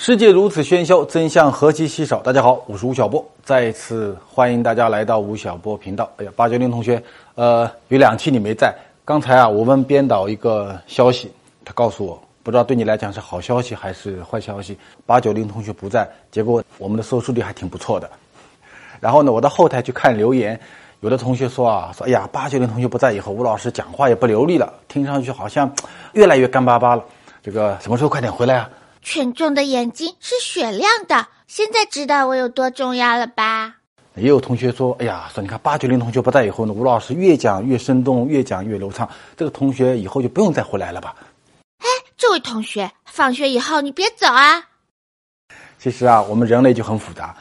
世界如此喧嚣，真相何其稀少。大家好，我是吴晓波，再一次欢迎大家来到吴晓波频道。哎呀，八九零同学，呃，有两期你没在。刚才啊，我问编导一个消息，他告诉我，不知道对你来讲是好消息还是坏消息。八九零同学不在，结果我们的收视率还挺不错的。然后呢，我到后台去看留言，有的同学说啊，说哎呀，八九零同学不在以后，吴老师讲话也不流利了，听上去好像越来越干巴巴了。这个什么时候快点回来啊？群众的眼睛是雪亮的，现在知道我有多重要了吧？也有同学说：“哎呀，说你看八九零同学不在以后呢，吴老师越讲越生动，越讲越流畅。这个同学以后就不用再回来了吧？”哎，这位同学，放学以后你别走啊！其实啊，我们人类就很复杂，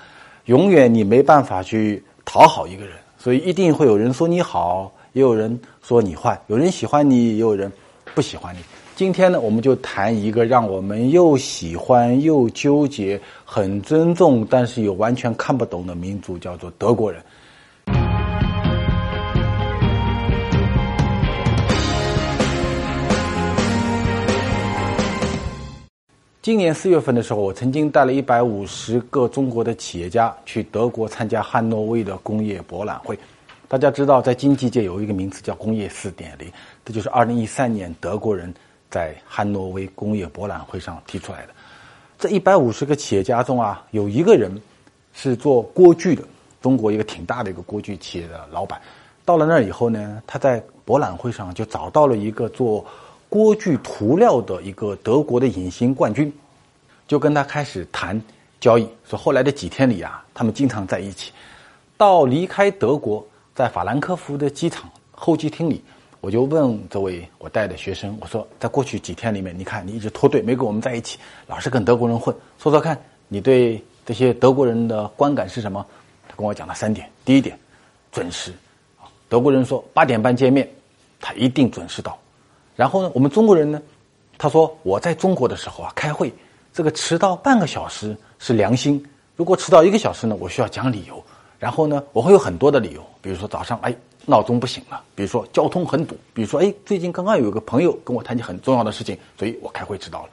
永远你没办法去讨好一个人，所以一定会有人说你好，也有人说你坏，有人喜欢你，也有人不喜欢你。今天呢，我们就谈一个让我们又喜欢又纠结、很尊重，但是又完全看不懂的民族，叫做德国人。今年四月份的时候，我曾经带了一百五十个中国的企业家去德国参加汉诺威的工业博览会。大家知道，在经济界有一个名词叫“工业四点零”，这就是二零一三年德国人。在汉诺威工业博览会上提出来的，这一百五十个企业家中啊，有一个人是做锅具的，中国一个挺大的一个锅具企业的老板。到了那儿以后呢，他在博览会上就找到了一个做锅具涂料的一个德国的隐形冠军，就跟他开始谈交易。说后来的几天里啊，他们经常在一起。到离开德国，在法兰克福的机场候机厅里。我就问这位我带的学生，我说，在过去几天里面，你看你一直脱队，没跟我们在一起，老是跟德国人混，说说看你对这些德国人的观感是什么？他跟我讲了三点。第一点，准时，德国人说八点半见面，他一定准时到。然后呢，我们中国人呢，他说我在中国的时候啊，开会这个迟到半个小时是良心，如果迟到一个小时呢，我需要讲理由。然后呢，我会有很多的理由，比如说早上哎。闹钟不醒了，比如说交通很堵，比如说哎，最近刚刚有一个朋友跟我谈起很重要的事情，所以我开会迟到了。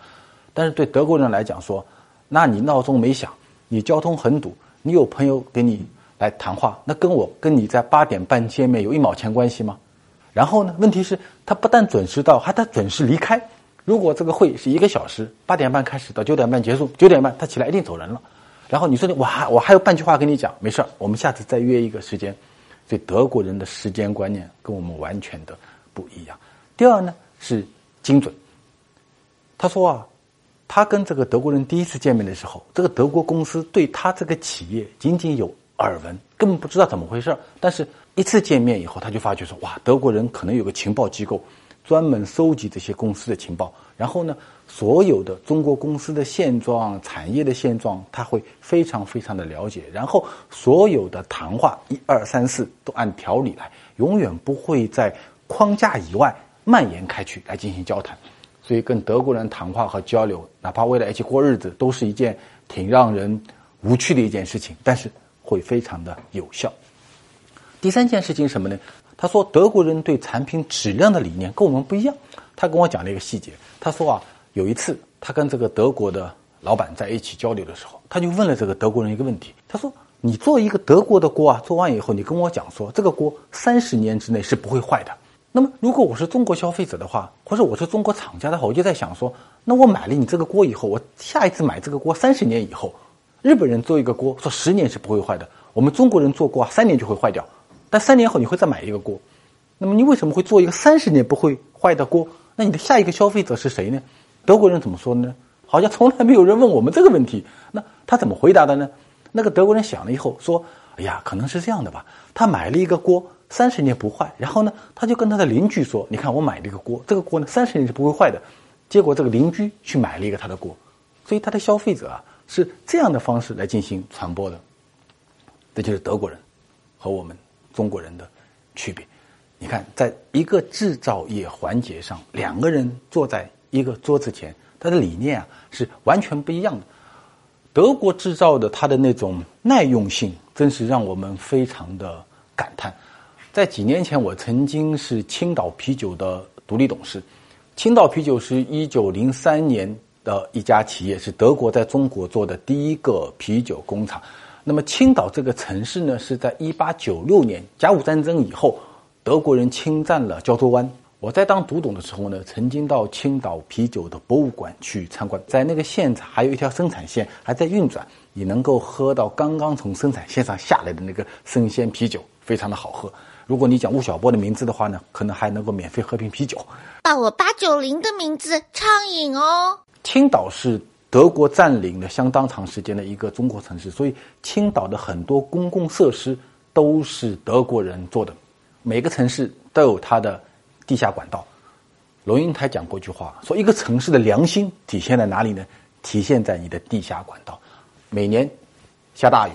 但是对德国人来讲说，那你闹钟没响，你交通很堵，你有朋友给你来谈话，那跟我跟你在八点半见面有一毛钱关系吗？然后呢，问题是，他不但准时到，还得准时离开。如果这个会是一个小时，八点半开始到九点半结束，九点半他起来一定走人了。然后你说你我还我还有半句话跟你讲，没事儿，我们下次再约一个时间。所以德国人的时间观念跟我们完全的不一样。第二呢是精准。他说啊，他跟这个德国人第一次见面的时候，这个德国公司对他这个企业仅仅有耳闻，根本不知道怎么回事但是一次见面以后，他就发觉说，哇，德国人可能有个情报机构，专门收集这些公司的情报。然后呢？所有的中国公司的现状、产业的现状，他会非常非常的了解。然后所有的谈话一二三四都按条理来，永远不会在框架以外蔓延开去来进行交谈。所以跟德国人谈话和交流，哪怕为了一起过日子，都是一件挺让人无趣的一件事情，但是会非常的有效。第三件事情什么呢？他说德国人对产品质量的理念跟我们不一样。他跟我讲了一个细节，他说啊。有一次，他跟这个德国的老板在一起交流的时候，他就问了这个德国人一个问题。他说：“你做一个德国的锅啊，做完以后，你跟我讲说，这个锅三十年之内是不会坏的。那么，如果我是中国消费者的话，或者我是中国厂家的话，我就在想说，那我买了你这个锅以后，我下一次买这个锅三十年以后，日本人做一个锅说十年是不会坏的，我们中国人做锅啊三年就会坏掉，但三年后你会再买一个锅，那么你为什么会做一个三十年不会坏的锅？那你的下一个消费者是谁呢？”德国人怎么说呢？好像从来没有人问我们这个问题。那他怎么回答的呢？那个德国人想了以后说：“哎呀，可能是这样的吧。他买了一个锅，三十年不坏。然后呢，他就跟他的邻居说：‘你看，我买了一个锅，这个锅呢，三十年是不会坏的。’结果这个邻居去买了一个他的锅，所以他的消费者啊是这样的方式来进行传播的。这就是德国人和我们中国人的区别。你看，在一个制造业环节上，两个人坐在。一个桌子前，它的理念啊是完全不一样的。德国制造的它的那种耐用性，真是让我们非常的感叹。在几年前，我曾经是青岛啤酒的独立董事。青岛啤酒是一九零三年的一家企业，是德国在中国做的第一个啤酒工厂。那么青岛这个城市呢，是在一八九六年甲午战争以后，德国人侵占了胶州湾。我在当读懂的时候呢，曾经到青岛啤酒的博物馆去参观，在那个现场还有一条生产线还在运转，你能够喝到刚刚从生产线上下来的那个生鲜啤酒，非常的好喝。如果你讲吴晓波的名字的话呢，可能还能够免费喝瓶啤酒。报我八九零的名字畅饮哦。青岛是德国占领了相当长时间的一个中国城市，所以青岛的很多公共设施都是德国人做的。每个城市都有它的。地下管道，龙应台讲过一句话，说一个城市的良心体现在哪里呢？体现在你的地下管道。每年下大雨，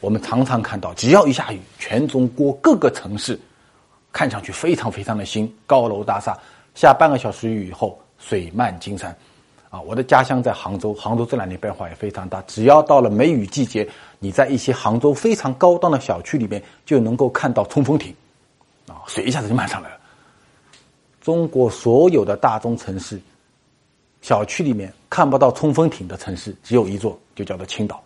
我们常常看到，只要一下雨，全中国各个城市看上去非常非常的新，高楼大厦。下半个小时雨以后，水漫金山。啊，我的家乡在杭州，杭州这两年变化也非常大。只要到了梅雨季节，你在一些杭州非常高档的小区里面，就能够看到冲锋艇，啊，水一下子就漫上来了。中国所有的大中城市，小区里面看不到冲锋艇的城市只有一座，就叫做青岛。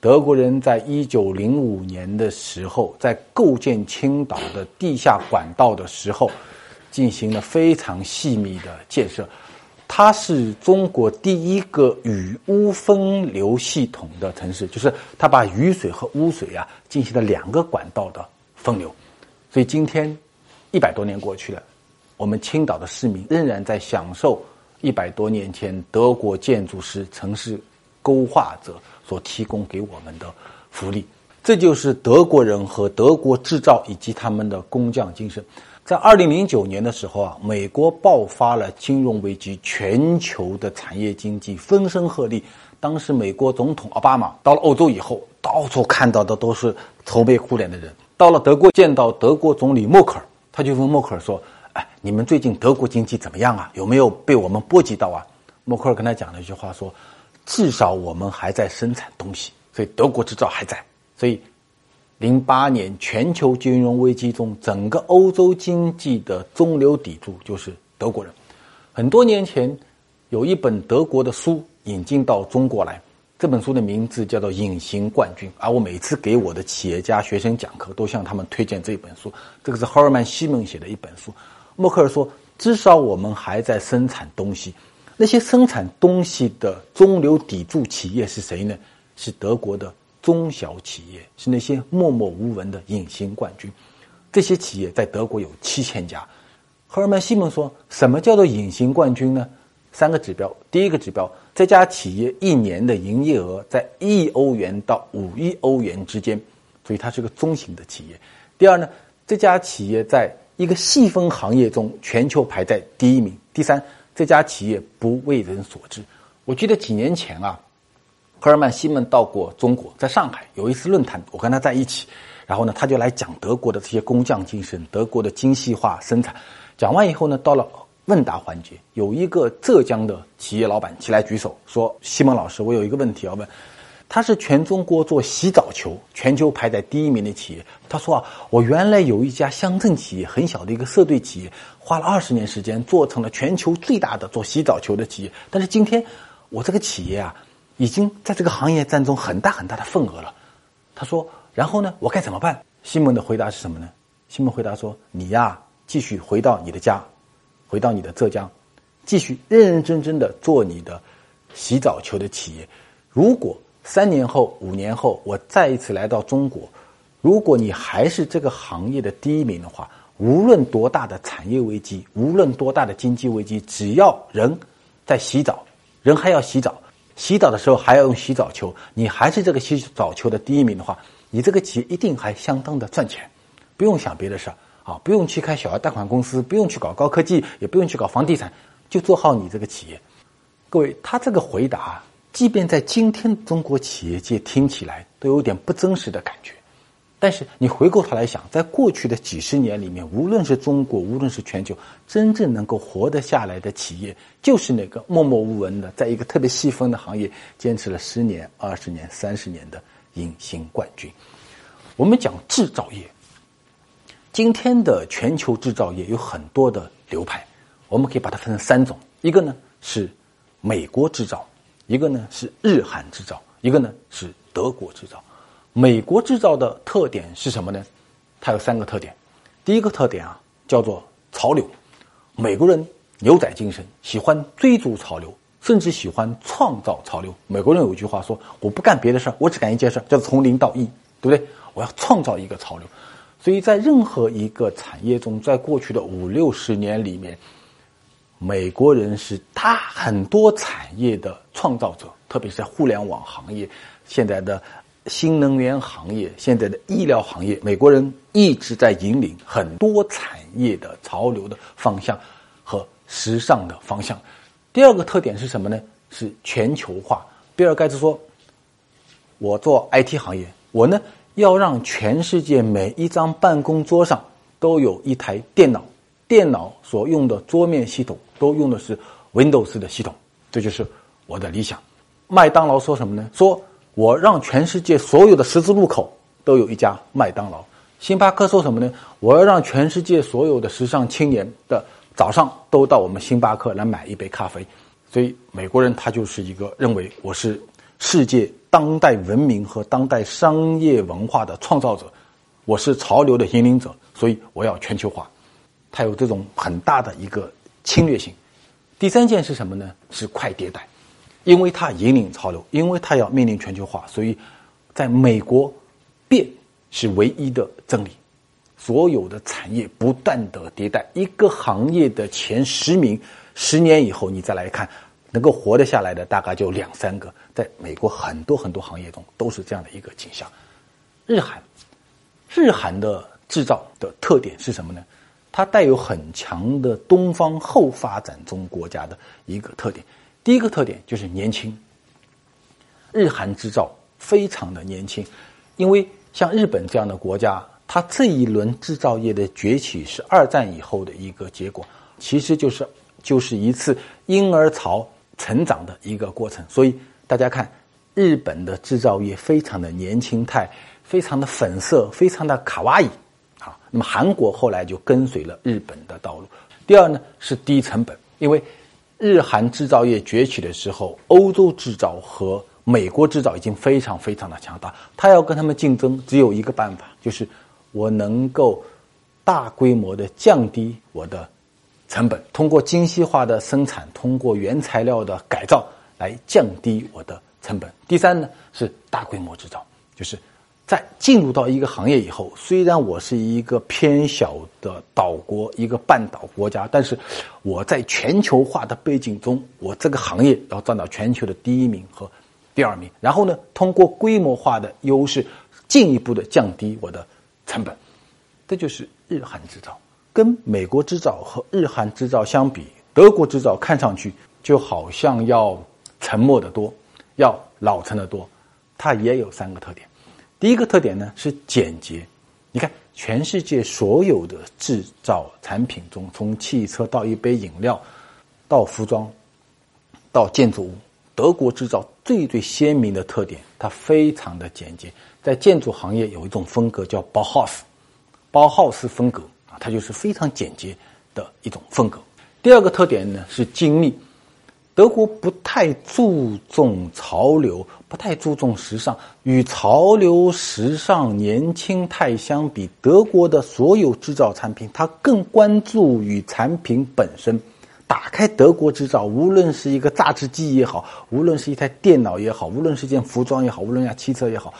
德国人在一九零五年的时候，在构建青岛的地下管道的时候，进行了非常细密的建设。它是中国第一个雨污分流系统的城市，就是它把雨水和污水啊进行了两个管道的分流。所以今天一百多年过去了。我们青岛的市民仍然在享受一百多年前德国建筑师、城市勾画者所提供给我们的福利。这就是德国人和德国制造以及他们的工匠精神。在二零零九年的时候啊，美国爆发了金融危机，全球的产业经济风声鹤唳。当时美国总统奥巴马到了欧洲以后，到处看到的都是愁眉苦脸的人。到了德国，见到德国总理默克尔，他就问默克尔说。你们最近德国经济怎么样啊？有没有被我们波及到啊？默克尔跟他讲了一句话，说：“至少我们还在生产东西，所以德国制造还在。”所以，零八年全球金融危机中，整个欧洲经济的中流砥柱就是德国人。很多年前，有一本德国的书引进到中国来，这本书的名字叫做《隐形冠军》，而我每次给我的企业家学生讲课，都向他们推荐这本书。这个是赫尔曼·西蒙写的一本书。默克尔说：“至少我们还在生产东西。那些生产东西的中流砥柱企业是谁呢？是德国的中小企业，是那些默默无闻的隐形冠军。这些企业在德国有七千家。”赫尔曼·西蒙说：“什么叫做隐形冠军呢？三个指标。第一个指标，这家企业一年的营业额在一亿欧元到五亿欧元之间，所以它是个中型的企业。第二呢，这家企业在……一个细分行业中，全球排在第一名。第三，这家企业不为人所知。我记得几年前啊，赫尔曼·西蒙到过中国，在上海有一次论坛，我跟他在一起，然后呢，他就来讲德国的这些工匠精神，德国的精细化生产。讲完以后呢，到了问答环节，有一个浙江的企业老板起来举手说：“西蒙老师，我有一个问题要问。”他是全中国做洗澡球全球排在第一名的企业。他说啊，我原来有一家乡镇企业，很小的一个社队企业，花了二十年时间做成了全球最大的做洗澡球的企业。但是今天我这个企业啊，已经在这个行业占中很大很大的份额了。他说，然后呢，我该怎么办？西蒙的回答是什么呢？西蒙回答说，你呀，继续回到你的家，回到你的浙江，继续认认真真的做你的洗澡球的企业。如果三年后、五年后，我再一次来到中国，如果你还是这个行业的第一名的话，无论多大的产业危机，无论多大的经济危机，只要人在洗澡，人还要洗澡，洗澡的时候还要用洗澡球，你还是这个洗澡球的第一名的话，你这个企业一定还相当的赚钱，不用想别的事儿啊，不用去开小额贷款公司，不用去搞高科技，也不用去搞房地产，就做好你这个企业。各位，他这个回答。即便在今天中国企业界听起来都有点不真实的感觉，但是你回过头来想，在过去的几十年里面，无论是中国，无论是全球，真正能够活得下来的企业，就是那个默默无闻的，在一个特别细分的行业坚持了十年、二十年、三十年的隐形冠军。我们讲制造业，今天的全球制造业有很多的流派，我们可以把它分成三种，一个呢是。美国制造，一个呢是日韩制造，一个呢是德国制造。美国制造的特点是什么呢？它有三个特点。第一个特点啊，叫做潮流。美国人牛仔精神，喜欢追逐潮流，甚至喜欢创造潮流。美国人有一句话说：“我不干别的事儿，我只干一件事，叫做从零到一，对不对？我要创造一个潮流。”所以在任何一个产业中，在过去的五六十年里面，美国人是他很多产业的创造者，特别是在互联网行业、现在的新能源行业、现在的医疗行业，美国人一直在引领很多产业的潮流的方向和时尚的方向。第二个特点是什么呢？是全球化。比尔盖茨说：“我做 IT 行业，我呢。”要让全世界每一张办公桌上都有一台电脑，电脑所用的桌面系统都用的是 Windows 的系统，这就是我的理想。麦当劳说什么呢？说我让全世界所有的十字路口都有一家麦当劳。星巴克说什么呢？我要让全世界所有的时尚青年的早上都到我们星巴克来买一杯咖啡。所以美国人他就是一个认为我是世界。当代文明和当代商业文化的创造者，我是潮流的引领者，所以我要全球化。它有这种很大的一个侵略性。第三件是什么呢？是快迭代，因为它引领潮流，因为它要面临全球化，所以在美国变是唯一的真理。所有的产业不断的迭代，一个行业的前十名，十年以后你再来看。能够活得下来的大概就两三个，在美国很多很多行业中都是这样的一个景象。日韩，日韩的制造的特点是什么呢？它带有很强的东方后发展中国家的一个特点。第一个特点就是年轻。日韩制造非常的年轻，因为像日本这样的国家，它这一轮制造业的崛起是二战以后的一个结果，其实就是就是一次婴儿潮。成长的一个过程，所以大家看，日本的制造业非常的年轻态，非常的粉色，非常的卡哇伊，啊，那么韩国后来就跟随了日本的道路。第二呢是低成本，因为日韩制造业崛起的时候，欧洲制造和美国制造已经非常非常的强大，他要跟他们竞争，只有一个办法，就是我能够大规模的降低我的。成本通过精细化的生产，通过原材料的改造来降低我的成本。第三呢是大规模制造，就是在进入到一个行业以后，虽然我是一个偏小的岛国，一个半岛国家，但是我在全球化的背景中，我这个行业要占到全球的第一名和第二名。然后呢，通过规模化的优势，进一步的降低我的成本。这就是日韩制造。跟美国制造和日韩制造相比，德国制造看上去就好像要沉默的多，要老成的多。它也有三个特点。第一个特点呢是简洁。你看，全世界所有的制造产品中，从汽车到一杯饮料，到服装，到建筑物，德国制造最最鲜明的特点，它非常的简洁。在建筑行业有一种风格叫包 house，包 house 风格啊。它就是非常简洁的一种风格。第二个特点呢是精密。德国不太注重潮流，不太注重时尚。与潮流、时尚、年轻态相比，德国的所有制造产品，它更关注于产品本身。打开德国制造，无论是一个榨汁机也好，无论是一台电脑也好，无论是件服装也好，无论是汽车也好。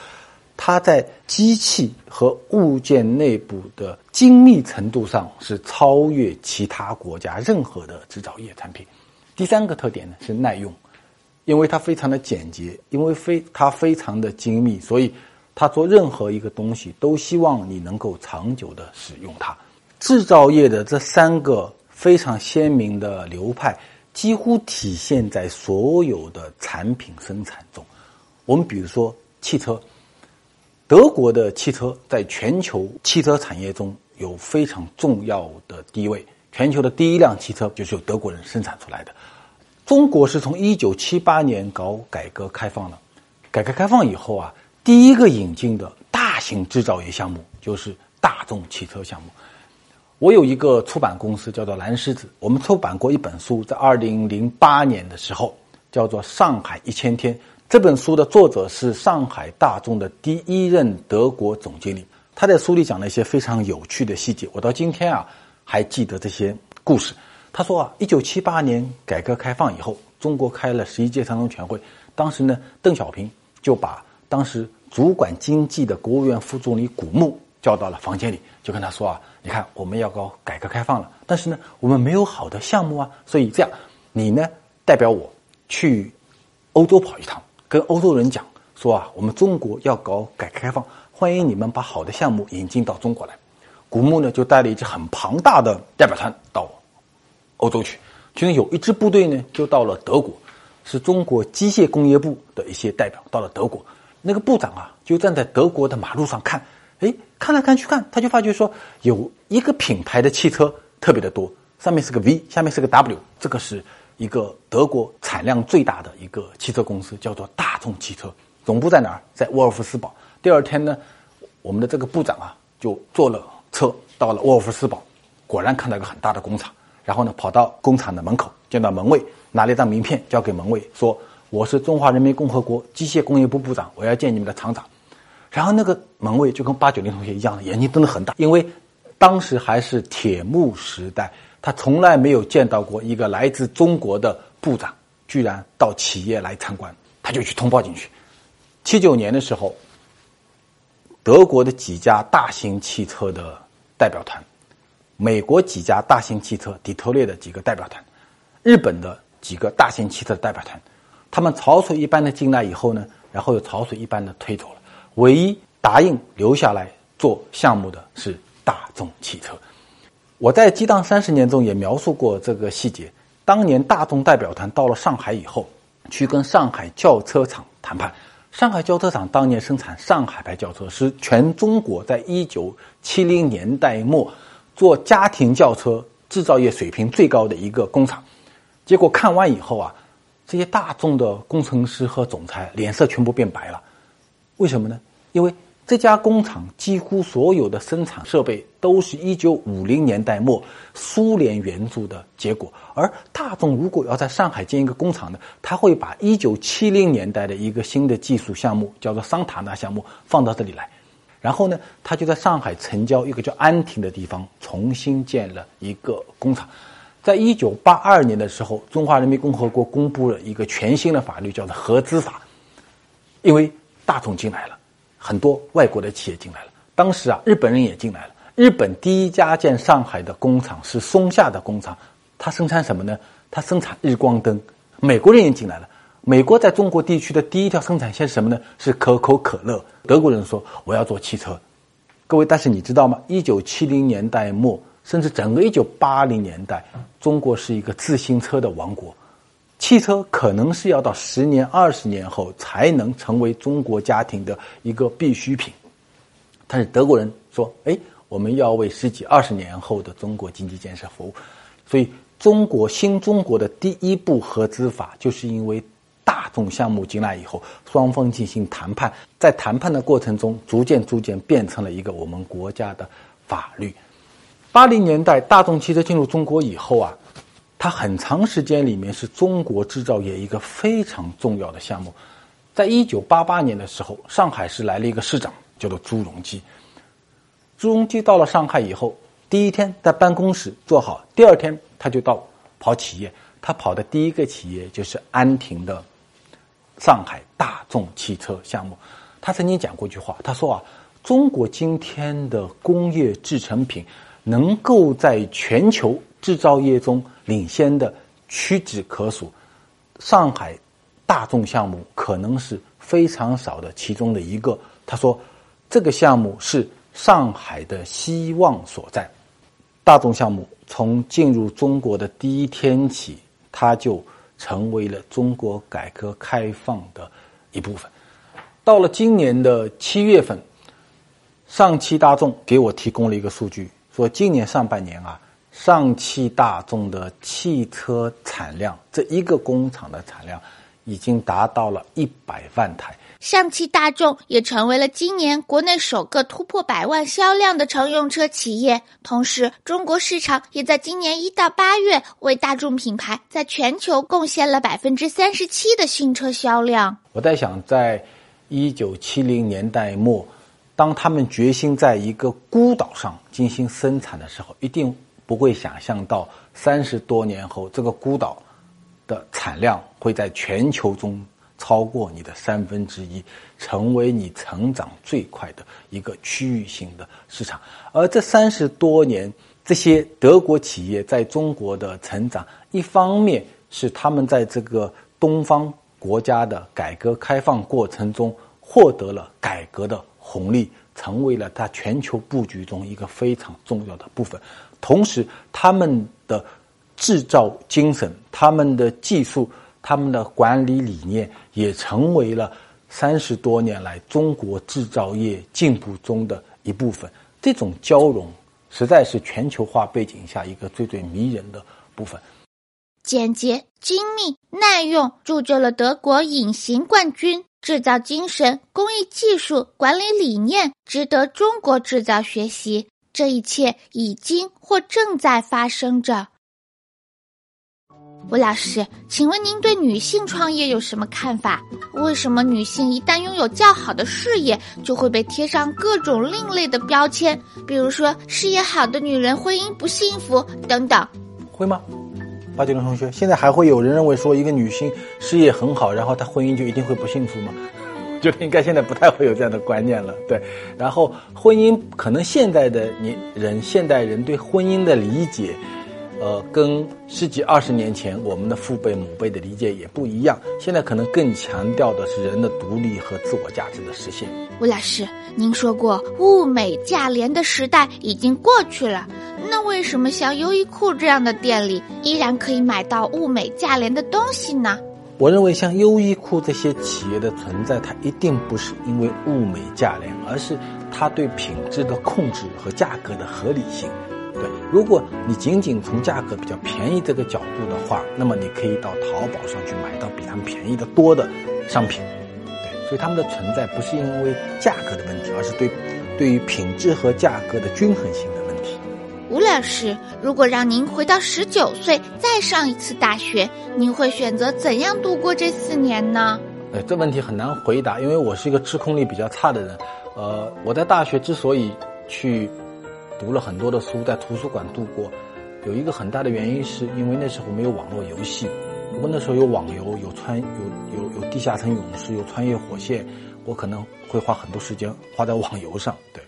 它在机器和物件内部的精密程度上是超越其他国家任何的制造业产品。第三个特点呢是耐用，因为它非常的简洁，因为非它非常的精密，所以它做任何一个东西都希望你能够长久的使用它。制造业的这三个非常鲜明的流派，几乎体现在所有的产品生产中。我们比如说汽车。德国的汽车在全球汽车产业中有非常重要的地位。全球的第一辆汽车就是由德国人生产出来的。中国是从一九七八年搞改革开放的，改革开放以后啊，第一个引进的大型制造业项目就是大众汽车项目。我有一个出版公司叫做蓝狮子，我们出版过一本书，在二零零八年的时候叫做《上海一千天》。这本书的作者是上海大众的第一任德国总经理。他在书里讲了一些非常有趣的细节，我到今天啊还记得这些故事。他说啊，一九七八年改革开放以后，中国开了十一届三中全会，当时呢，邓小平就把当时主管经济的国务院副总理古牧叫到了房间里，就跟他说啊，你看我们要搞改革开放了，但是呢，我们没有好的项目啊，所以这样，你呢代表我去欧洲跑一趟，跟欧洲人讲说啊，我们中国要搞改革开放。欢迎你们把好的项目引进到中国来。古牧呢就带了一支很庞大的代表团到欧洲去，其中有一支部队呢就到了德国，是中国机械工业部的一些代表到了德国。那个部长啊就站在德国的马路上看，哎，看来看去看，他就发觉说有一个品牌的汽车特别的多，上面是个 V，下面是个 W，这个是一个德国产量最大的一个汽车公司，叫做大众汽车，总部在哪儿？在沃尔夫斯堡。第二天呢，我们的这个部长啊，就坐了车到了沃尔夫斯堡，果然看到一个很大的工厂，然后呢，跑到工厂的门口，见到门卫，拿了一张名片交给门卫，说：“我是中华人民共和国机械工业部部长，我要见你们的厂长。”然后那个门卫就跟八九零同学一样的，眼睛瞪得很大，因为当时还是铁幕时代，他从来没有见到过一个来自中国的部长居然到企业来参观，他就去通报进去。七九年的时候。德国的几家大型汽车的代表团，美国几家大型汽车底特律的几个代表团，日本的几个大型汽车的代表团，他们潮水一般的进来以后呢，然后又潮水一般的推走了。唯一答应留下来做项目的是大众汽车。我在《激荡三十年》中也描述过这个细节。当年大众代表团到了上海以后，去跟上海轿车厂谈判。上海轿车厂当年生产上海牌轿车，是全中国在一九七零年代末做家庭轿车制造业水平最高的一个工厂。结果看完以后啊，这些大众的工程师和总裁脸色全部变白了。为什么呢？因为。这家工厂几乎所有的生产设备都是一九五零年代末苏联援助的结果，而大众如果要在上海建一个工厂呢，他会把一九七零年代的一个新的技术项目叫做桑塔纳项目放到这里来，然后呢，他就在上海城郊一个叫安亭的地方重新建了一个工厂。在一九八二年的时候，中华人民共和国公布了一个全新的法律，叫做合资法，因为大众进来了。很多外国的企业进来了，当时啊，日本人也进来了。日本第一家建上海的工厂是松下的工厂，它生产什么呢？它生产日光灯。美国人也进来了，美国在中国地区的第一条生产线是什么呢？是可口可乐。德国人说我要做汽车，各位，但是你知道吗？一九七零年代末，甚至整个一九八零年代，中国是一个自行车的王国。汽车可能是要到十年、二十年后才能成为中国家庭的一个必需品，但是德国人说：“哎，我们要为十几、二十年后的中国经济建设服务。”所以，中国新中国的第一部合资法，就是因为大众项目进来以后，双方进行谈判，在谈判的过程中，逐渐逐渐变成了一个我们国家的法律。八零年代，大众汽车进入中国以后啊。它很长时间里面是中国制造业一个非常重要的项目，在一九八八年的时候，上海市来了一个市长，叫做朱镕基。朱镕基到了上海以后，第一天在办公室坐好，第二天他就到跑企业。他跑的第一个企业就是安亭的上海大众汽车项目。他曾经讲过一句话，他说啊，中国今天的工业制成品能够在全球制造业中。领先的屈指可数，上海大众项目可能是非常少的其中的一个。他说，这个项目是上海的希望所在。大众项目从进入中国的第一天起，它就成为了中国改革开放的一部分。到了今年的七月份，上汽大众给我提供了一个数据，说今年上半年啊。上汽大众的汽车产量，这一个工厂的产量，已经达到了一百万台。上汽大众也成为了今年国内首个突破百万销量的乘用车企业。同时，中国市场也在今年一到八月为大众品牌在全球贡献了百分之三十七的新车销量。我在想，在一九七零年代末，当他们决心在一个孤岛上进行生产的时候，一定不会想象到三十多年后，这个孤岛的产量会在全球中。超过你的三分之一，成为你成长最快的一个区域性的市场。而这三十多年，这些德国企业在中国的成长，一方面是他们在这个东方国家的改革开放过程中获得了改革的红利，成为了它全球布局中一个非常重要的部分。同时，他们的制造精神，他们的技术。他们的管理理念也成为了三十多年来中国制造业进步中的一部分。这种交融，实在是全球化背景下一个最最迷人的部分。简洁、精密、耐用，铸就了德国隐形冠军。制造精神、工艺技术、管理理念，值得中国制造学习。这一切已经或正在发生着。吴老师，请问您对女性创业有什么看法？为什么女性一旦拥有较好的事业，就会被贴上各种另类的标签？比如说，事业好的女人婚姻不幸福等等。会吗？八九零同学，现在还会有人认为说一个女性事业很好，然后她婚姻就一定会不幸福吗？觉得应该现在不太会有这样的观念了。对，然后婚姻可能现在的你人，现代人对婚姻的理解。呃，跟十几二十年前我们的父辈母辈的理解也不一样。现在可能更强调的是人的独立和自我价值的实现。吴老师，您说过物美价廉的时代已经过去了，那为什么像优衣库这样的店里依然可以买到物美价廉的东西呢？我认为像优衣库这些企业的存在，它一定不是因为物美价廉，而是它对品质的控制和价格的合理性。对，如果你仅仅从价格比较便宜这个角度的话，那么你可以到淘宝上去买到比他们便宜的多的商品。对，所以他们的存在不是因为价格的问题，而是对对于品质和价格的均衡性的问题。吴老师，如果让您回到十九岁再上一次大学，您会选择怎样度过这四年呢？呃，这问题很难回答，因为我是一个自控力比较差的人。呃，我在大学之所以去。读了很多的书，在图书馆度过，有一个很大的原因，是因为那时候没有网络游戏。如果那时候有网游，有穿有有有地下城勇士，有穿越火线，我可能会花很多时间花在网游上。对。